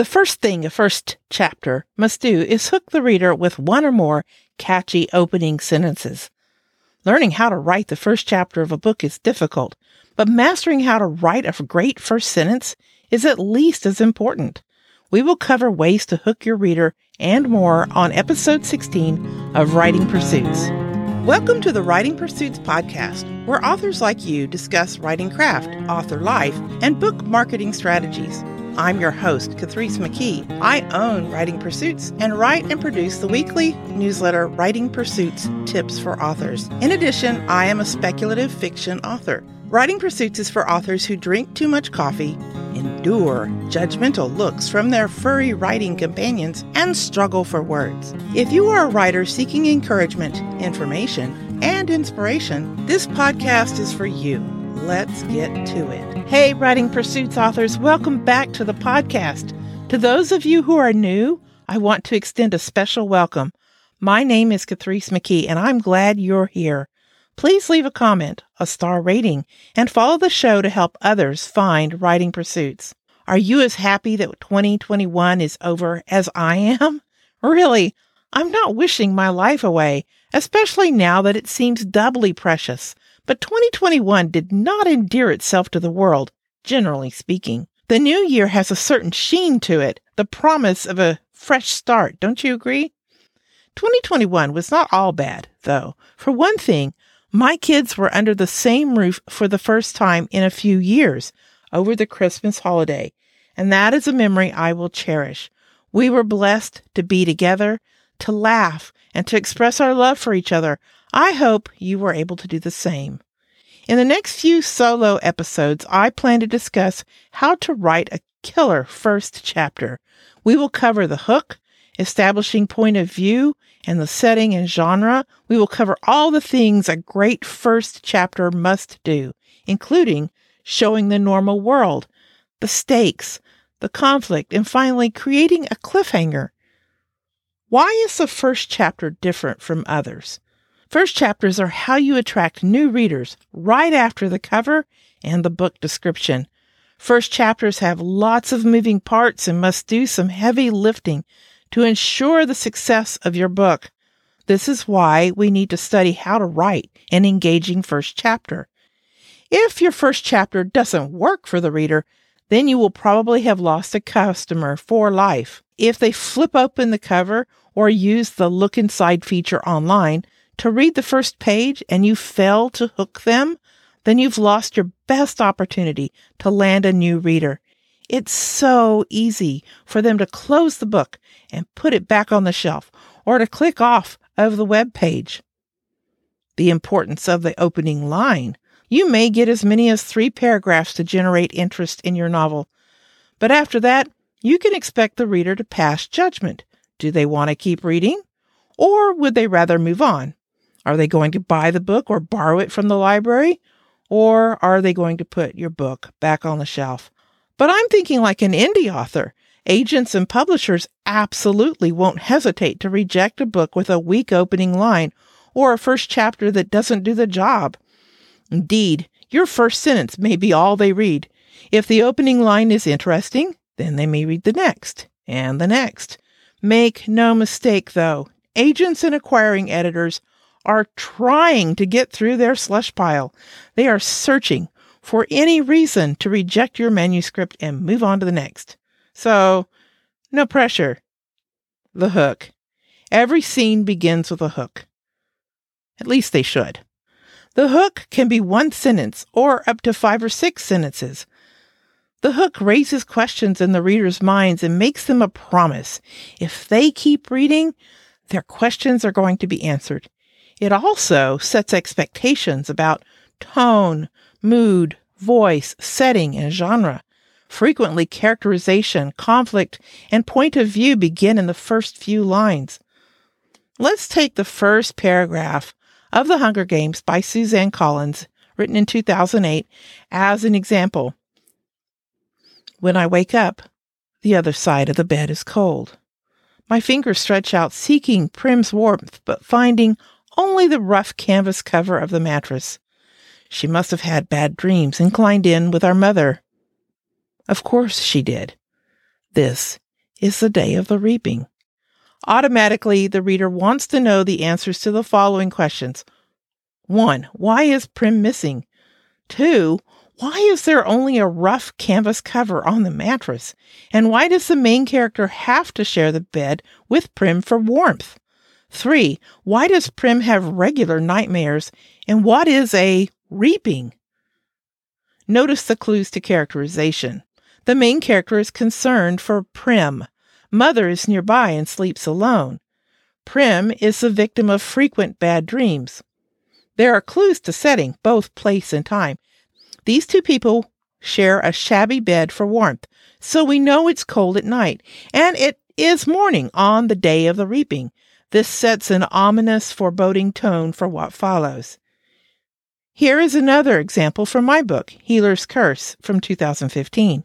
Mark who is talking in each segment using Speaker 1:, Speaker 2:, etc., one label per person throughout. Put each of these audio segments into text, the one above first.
Speaker 1: The first thing a first chapter must do is hook the reader with one or more catchy opening sentences. Learning how to write the first chapter of a book is difficult, but mastering how to write a great first sentence is at least as important. We will cover ways to hook your reader and more on episode 16 of Writing Pursuits. Welcome to the Writing Pursuits podcast, where authors like you discuss writing craft, author life, and book marketing strategies. I'm your host, Catrice McKee. I own Writing Pursuits and write and produce the weekly newsletter Writing Pursuits Tips for Authors. In addition, I am a speculative fiction author. Writing Pursuits is for authors who drink too much coffee, endure judgmental looks from their furry writing companions, and struggle for words. If you are a writer seeking encouragement, information, and inspiration, this podcast is for you. Let's get to it. Hey, Writing Pursuits authors, welcome back to the podcast. To those of you who are new, I want to extend a special welcome. My name is Catrice McKee, and I'm glad you're here. Please leave a comment, a star rating, and follow the show to help others find writing pursuits. Are you as happy that 2021 is over as I am? Really, I'm not wishing my life away, especially now that it seems doubly precious. But 2021 did not endear itself to the world, generally speaking. The new year has a certain sheen to it, the promise of a fresh start, don't you agree? 2021 was not all bad, though. For one thing, my kids were under the same roof for the first time in a few years over the Christmas holiday, and that is a memory I will cherish. We were blessed to be together, to laugh, and to express our love for each other. I hope you were able to do the same. In the next few solo episodes, I plan to discuss how to write a killer first chapter. We will cover the hook, establishing point of view, and the setting and genre, we will cover all the things a great first chapter must do, including showing the normal world, the stakes, the conflict, and finally creating a cliffhanger. Why is the first chapter different from others? First chapters are how you attract new readers right after the cover and the book description. First chapters have lots of moving parts and must do some heavy lifting to ensure the success of your book. This is why we need to study how to write an engaging first chapter. If your first chapter doesn't work for the reader, then you will probably have lost a customer for life. If they flip open the cover or use the look inside feature online to read the first page and you fail to hook them, then you've lost your best opportunity to land a new reader. It's so easy for them to close the book and put it back on the shelf or to click off of the web page. The importance of the opening line. You may get as many as three paragraphs to generate interest in your novel, but after that, you can expect the reader to pass judgment. Do they want to keep reading? Or would they rather move on? Are they going to buy the book or borrow it from the library? Or are they going to put your book back on the shelf? But I'm thinking like an indie author. Agents and publishers absolutely won't hesitate to reject a book with a weak opening line or a first chapter that doesn't do the job. Indeed, your first sentence may be all they read. If the opening line is interesting, then they may read the next and the next. Make no mistake, though, agents and acquiring editors are trying to get through their slush pile. They are searching for any reason to reject your manuscript and move on to the next. So, no pressure. The hook. Every scene begins with a hook. At least they should. The hook can be one sentence or up to five or six sentences. The hook raises questions in the reader's minds and makes them a promise. If they keep reading, their questions are going to be answered. It also sets expectations about tone, mood, voice, setting, and genre. Frequently, characterization, conflict, and point of view begin in the first few lines. Let's take the first paragraph of The Hunger Games by Suzanne Collins, written in 2008, as an example. When I wake up, the other side of the bed is cold. My fingers stretch out seeking Prim's warmth, but finding only the rough canvas cover of the mattress. She must have had bad dreams and climbed in with our mother. Of course she did. This is the day of the reaping? Automatically, the reader wants to know the answers to the following questions. 1. Why is Prim missing? 2. Why is there only a rough canvas cover on the mattress? And why does the main character have to share the bed with Prim for warmth? 3. Why does Prim have regular nightmares? And what is a reaping? Notice the clues to characterization. The main character is concerned for Prim. Mother is nearby and sleeps alone. Prim is the victim of frequent bad dreams. There are clues to setting, both place and time. These two people share a shabby bed for warmth, so we know it's cold at night, and it is morning on the day of the reaping. This sets an ominous, foreboding tone for what follows. Here is another example from my book, Healer's Curse, from 2015.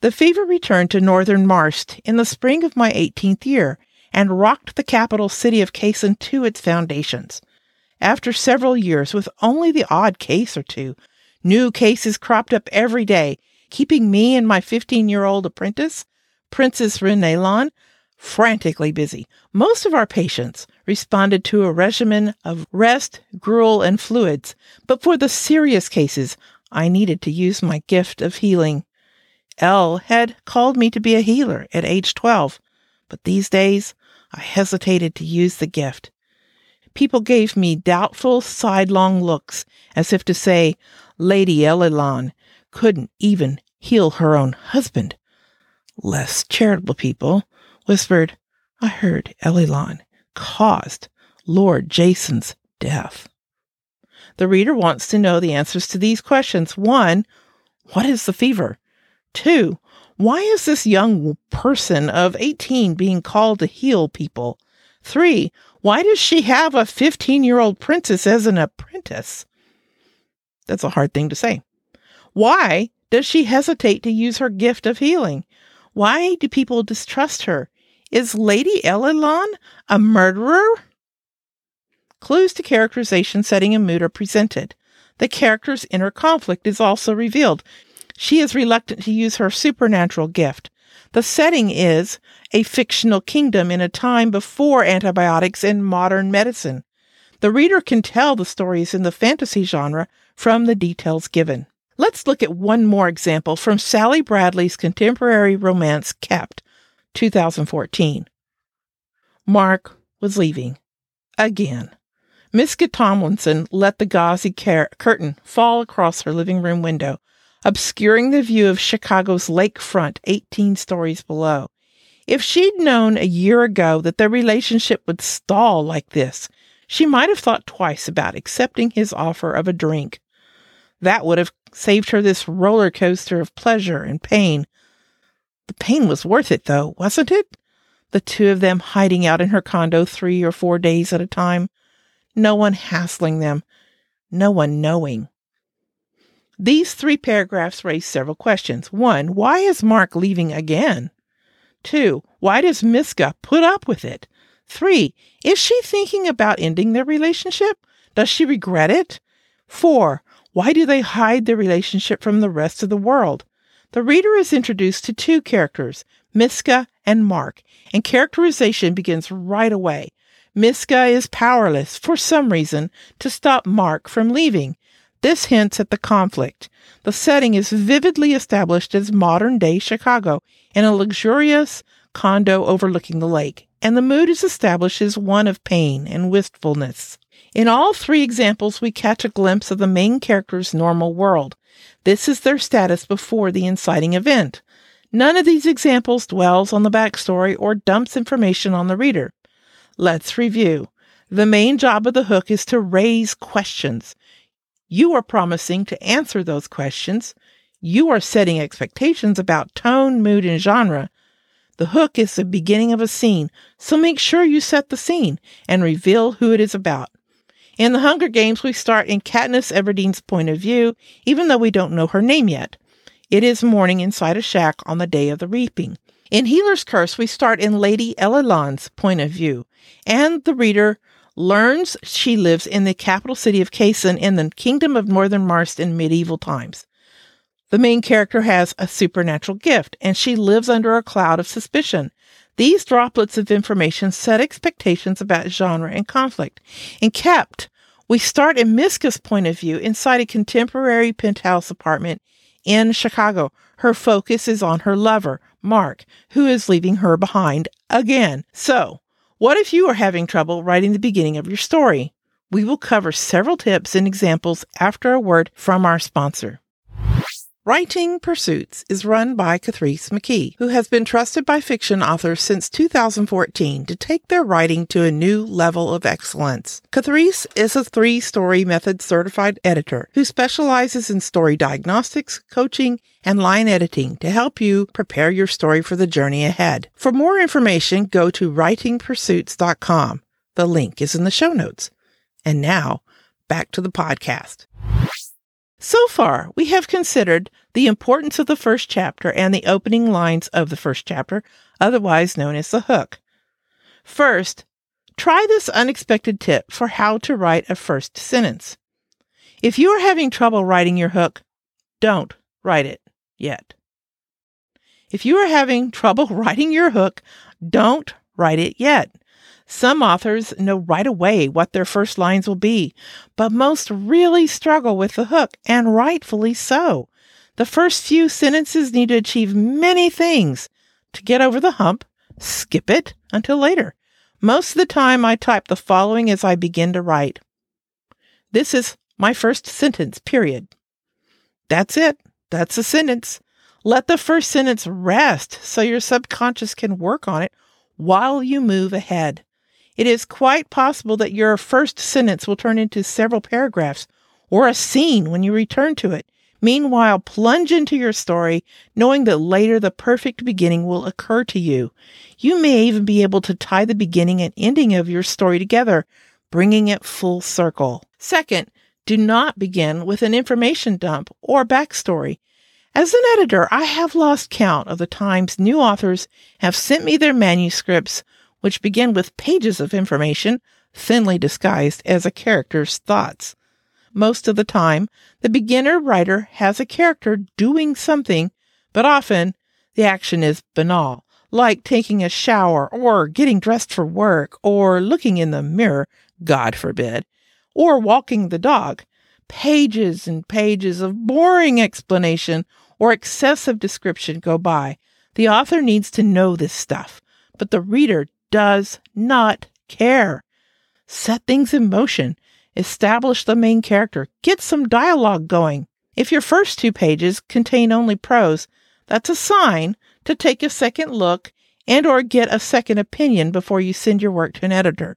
Speaker 1: The fever returned to northern Marst in the spring of my 18th year and rocked the capital city of Kaysen to its foundations. After several years, with only the odd case or two, new cases cropped up every day, keeping me and my 15 year old apprentice, Princess Renelon, frantically busy. Most of our patients responded to a regimen of rest, gruel, and fluids, but for the serious cases, I needed to use my gift of healing. L had called me to be a healer at age 12, but these days I hesitated to use the gift. People gave me doubtful, sidelong looks, as if to say, Lady Elilon couldn't even heal her own husband. Less charitable people whispered, I heard Elilon caused Lord Jason's death. The reader wants to know the answers to these questions. One, what is the fever? Two, why is this young person of 18 being called to heal people? Three, why does she have a 15 year old princess as an apprentice? That's a hard thing to say. Why does she hesitate to use her gift of healing? Why do people distrust her? Is Lady Elilon a murderer? Clues to characterization, setting, and mood are presented. The character's inner conflict is also revealed. She is reluctant to use her supernatural gift. The setting is a fictional kingdom in a time before antibiotics and modern medicine. The reader can tell the stories in the fantasy genre from the details given. Let's look at one more example from Sally Bradley's contemporary romance Kept, 2014. Mark was leaving. Again. Miska Tomlinson let the gauzy car- curtain fall across her living room window, obscuring the view of Chicago's lakefront 18 stories below. If she'd known a year ago that their relationship would stall like this, she might have thought twice about accepting his offer of a drink. That would have saved her this roller coaster of pleasure and pain. The pain was worth it, though, wasn't it? The two of them hiding out in her condo three or four days at a time. No one hassling them. No one knowing. These three paragraphs raise several questions. One, why is Mark leaving again? Two, why does Miska put up with it? Three, is she thinking about ending their relationship? Does she regret it? Four, why do they hide their relationship from the rest of the world? The reader is introduced to two characters, Miska and Mark, and characterization begins right away. Miska is powerless, for some reason, to stop Mark from leaving. This hints at the conflict. The setting is vividly established as modern day Chicago in a luxurious condo overlooking the lake, and the mood is established as one of pain and wistfulness. In all three examples, we catch a glimpse of the main character's normal world. This is their status before the inciting event. None of these examples dwells on the backstory or dumps information on the reader. Let's review. The main job of the hook is to raise questions. You are promising to answer those questions. You are setting expectations about tone, mood, and genre. The hook is the beginning of a scene, so make sure you set the scene and reveal who it is about. In The Hunger Games, we start in Katniss Everdeen's point of view, even though we don't know her name yet. It is morning inside a shack on the day of the reaping. In Healer's Curse, we start in Lady Elilon's point of view, and the reader learns she lives in the capital city of Kaysen in the kingdom of Northern Mars in medieval times. The main character has a supernatural gift and she lives under a cloud of suspicion. These droplets of information set expectations about genre and conflict. In Kept, we start in Miska's point of view inside a contemporary penthouse apartment in Chicago. Her focus is on her lover, Mark, who is leaving her behind again. So, what if you are having trouble writing the beginning of your story? We will cover several tips and examples after a word from our sponsor. Writing Pursuits is run by Catrice McKee, who has been trusted by fiction authors since 2014 to take their writing to a new level of excellence. Catrice is a three story method certified editor who specializes in story diagnostics, coaching, and line editing to help you prepare your story for the journey ahead. For more information, go to writingpursuits.com. The link is in the show notes. And now, back to the podcast. So far, we have considered the importance of the first chapter and the opening lines of the first chapter, otherwise known as the hook. First, try this unexpected tip for how to write a first sentence. If you are having trouble writing your hook, don't write it yet. If you are having trouble writing your hook, don't write it yet. Some authors know right away what their first lines will be, but most really struggle with the hook, and rightfully so. The first few sentences need to achieve many things. To get over the hump, skip it until later. Most of the time, I type the following as I begin to write. This is my first sentence, period. That's it. That's a sentence. Let the first sentence rest so your subconscious can work on it while you move ahead. It is quite possible that your first sentence will turn into several paragraphs or a scene when you return to it. Meanwhile, plunge into your story, knowing that later the perfect beginning will occur to you. You may even be able to tie the beginning and ending of your story together, bringing it full circle. Second, do not begin with an information dump or backstory. As an editor, I have lost count of the times new authors have sent me their manuscripts which begin with pages of information thinly disguised as a character's thoughts. Most of the time, the beginner writer has a character doing something, but often the action is banal, like taking a shower or getting dressed for work or looking in the mirror, God forbid, or walking the dog. Pages and pages of boring explanation or excessive description go by. The author needs to know this stuff, but the reader does not care. Set things in motion. Establish the main character. Get some dialogue going. If your first two pages contain only prose, that's a sign to take a second look and or get a second opinion before you send your work to an editor.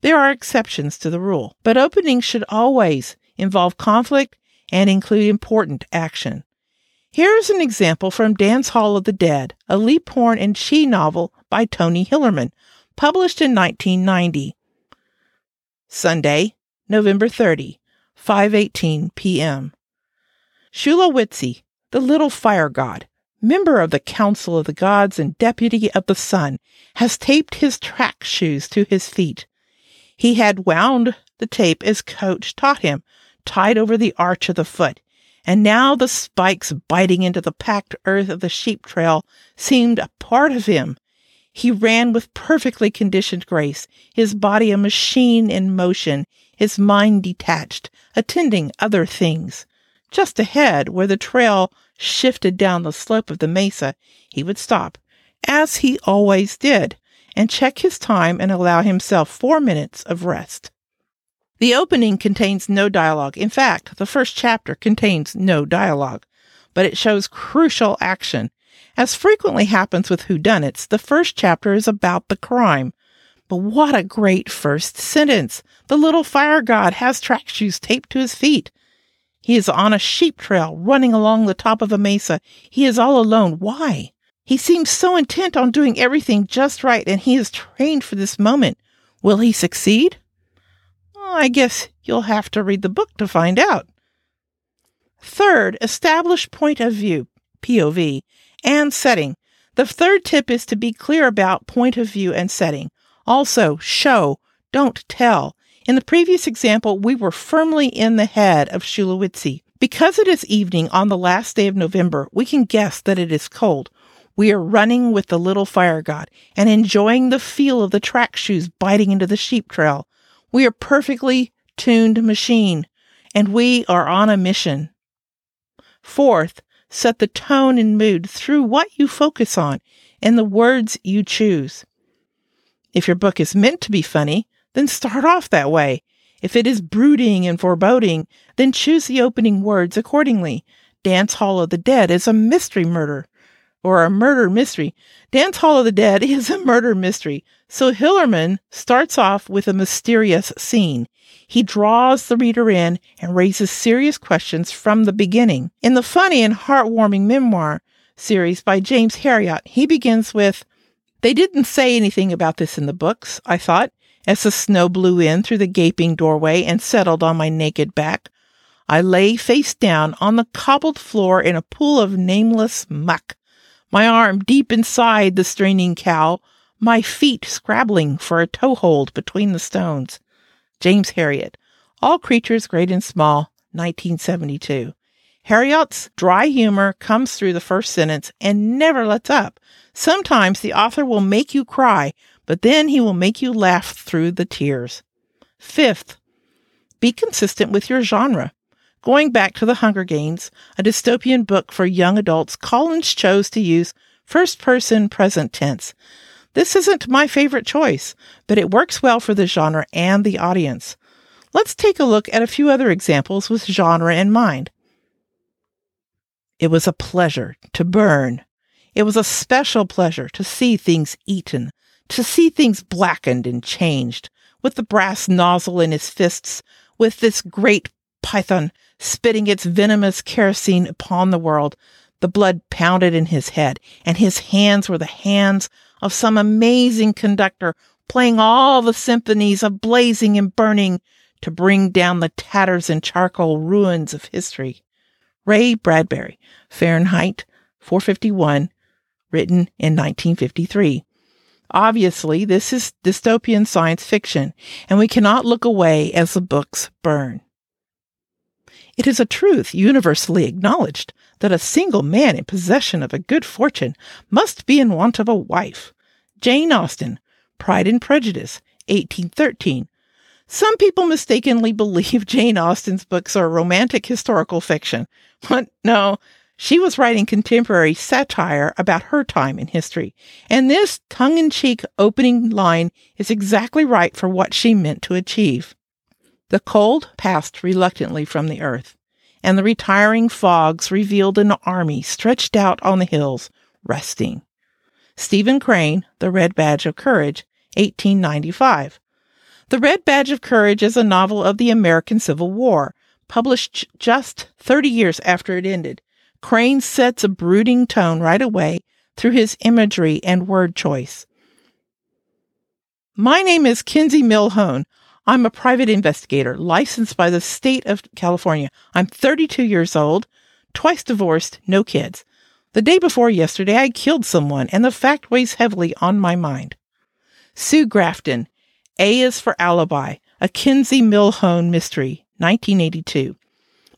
Speaker 1: There are exceptions to the rule, but openings should always involve conflict and include important action. Here is an example from Dance Hall of the Dead, a Leaphorn and Chee novel by Tony Hillerman, published in 1990. Sunday, November 30, 5:18 p.m. Shulawitsi, the little fire god, member of the Council of the Gods and deputy of the Sun, has taped his track shoes to his feet. He had wound the tape as coach taught him, tied over the arch of the foot, and now the spikes biting into the packed earth of the sheep trail seemed a part of him, he ran with perfectly conditioned grace, his body a machine in motion, his mind detached, attending other things. Just ahead, where the trail shifted down the slope of the mesa, he would stop, as he always did, and check his time and allow himself four minutes of rest. The opening contains no dialogue. In fact, the first chapter contains no dialogue, but it shows crucial action as frequently happens with whodunits, the first chapter is about the crime. But what a great first sentence! The little fire god has track shoes taped to his feet. He is on a sheep trail running along the top of a mesa. He is all alone. Why? He seems so intent on doing everything just right, and he is trained for this moment. Will he succeed? Well, I guess you'll have to read the book to find out. Third, establish point of view, POV, and setting. The third tip is to be clear about point of view and setting. Also, show, don't tell. In the previous example, we were firmly in the head of Shulawitsi, Because it is evening on the last day of November, we can guess that it is cold. We are running with the little fire god and enjoying the feel of the track shoes biting into the sheep trail. We are perfectly tuned machine and we are on a mission. Fourth, set the tone and mood through what you focus on and the words you choose. If your book is meant to be funny, then start off that way. If it is brooding and foreboding, then choose the opening words accordingly. Dance Hall of the Dead is a mystery murder or a murder mystery. Dance Hall of the Dead is a murder mystery. So Hillerman starts off with a mysterious scene. He draws the reader in and raises serious questions from the beginning. In the funny and heartwarming memoir series by James Herriot, he begins with, They didn't say anything about this in the books, I thought, as the snow blew in through the gaping doorway and settled on my naked back. I lay face down on the cobbled floor in a pool of nameless muck, my arm deep inside the straining cow, my feet scrabbling for a toehold between the stones. James Herriot, All Creatures Great and Small, 1972. Herriot's dry humor comes through the first sentence and never lets up. Sometimes the author will make you cry, but then he will make you laugh through the tears. Fifth, be consistent with your genre. Going back to The Hunger Games, a dystopian book for young adults, Collins chose to use first person present tense. This isn't my favorite choice, but it works well for the genre and the audience. Let's take a look at a few other examples with genre in mind. It was a pleasure to burn. It was a special pleasure to see things eaten, to see things blackened and changed, with the brass nozzle in his fists, with this great python spitting its venomous kerosene upon the world. The blood pounded in his head, and his hands were the hands of some amazing conductor playing all the symphonies of blazing and burning to bring down the tatters and charcoal ruins of history. Ray Bradbury, Fahrenheit 451, written in 1953. Obviously, this is dystopian science fiction, and we cannot look away as the books burn. It is a truth universally acknowledged that a single man in possession of a good fortune must be in want of a wife. Jane Austen, Pride and Prejudice, 1813. Some people mistakenly believe Jane Austen's books are romantic historical fiction. But no, she was writing contemporary satire about her time in history. And this tongue in cheek opening line is exactly right for what she meant to achieve. The cold passed reluctantly from the earth, and the retiring fogs revealed an army stretched out on the hills, resting. Stephen Crane, The Red Badge of Courage, 1895. The Red Badge of Courage is a novel of the American Civil War, published just 30 years after it ended. Crane sets a brooding tone right away through his imagery and word choice. My name is Kinsey Millhone. I'm a private investigator licensed by the state of California. I'm 32 years old, twice divorced, no kids. The day before yesterday, I killed someone, and the fact weighs heavily on my mind. Sue Grafton, A is for Alibi, a Kinsey Millhone mystery, 1982.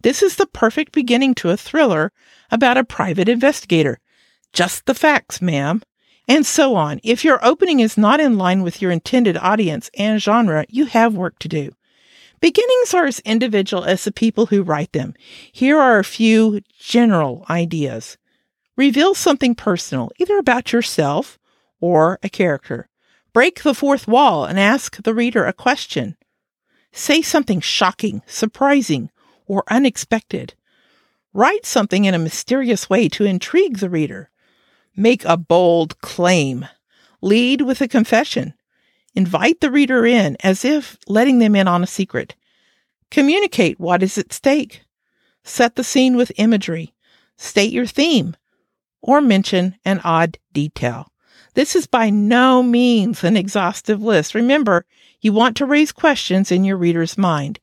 Speaker 1: This is the perfect beginning to a thriller about a private investigator. Just the facts, ma'am and so on. If your opening is not in line with your intended audience and genre, you have work to do. Beginnings are as individual as the people who write them. Here are a few general ideas. Reveal something personal, either about yourself or a character. Break the fourth wall and ask the reader a question. Say something shocking, surprising, or unexpected. Write something in a mysterious way to intrigue the reader. Make a bold claim. Lead with a confession. Invite the reader in as if letting them in on a secret. Communicate what is at stake. Set the scene with imagery. State your theme or mention an odd detail. This is by no means an exhaustive list. Remember, you want to raise questions in your reader's mind.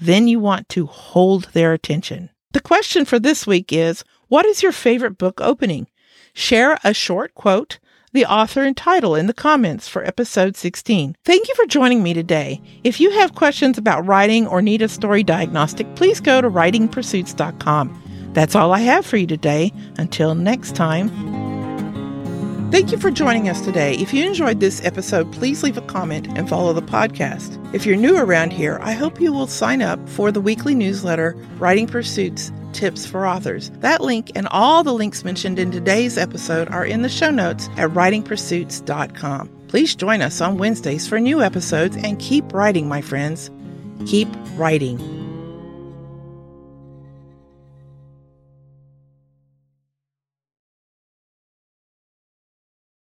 Speaker 1: Then you want to hold their attention. The question for this week is What is your favorite book opening? Share a short quote the author and title in the comments for episode 16. Thank you for joining me today. If you have questions about writing or need a story diagnostic, please go to writingpursuits.com. That's all I have for you today. Until next time. Thank you for joining us today. If you enjoyed this episode, please leave a comment and follow the podcast. If you're new around here, I hope you will sign up for the weekly newsletter, Writing Pursuits Tips for Authors. That link and all the links mentioned in today's episode are in the show notes at writingpursuits.com. Please join us on Wednesdays for new episodes and keep writing, my friends. Keep writing.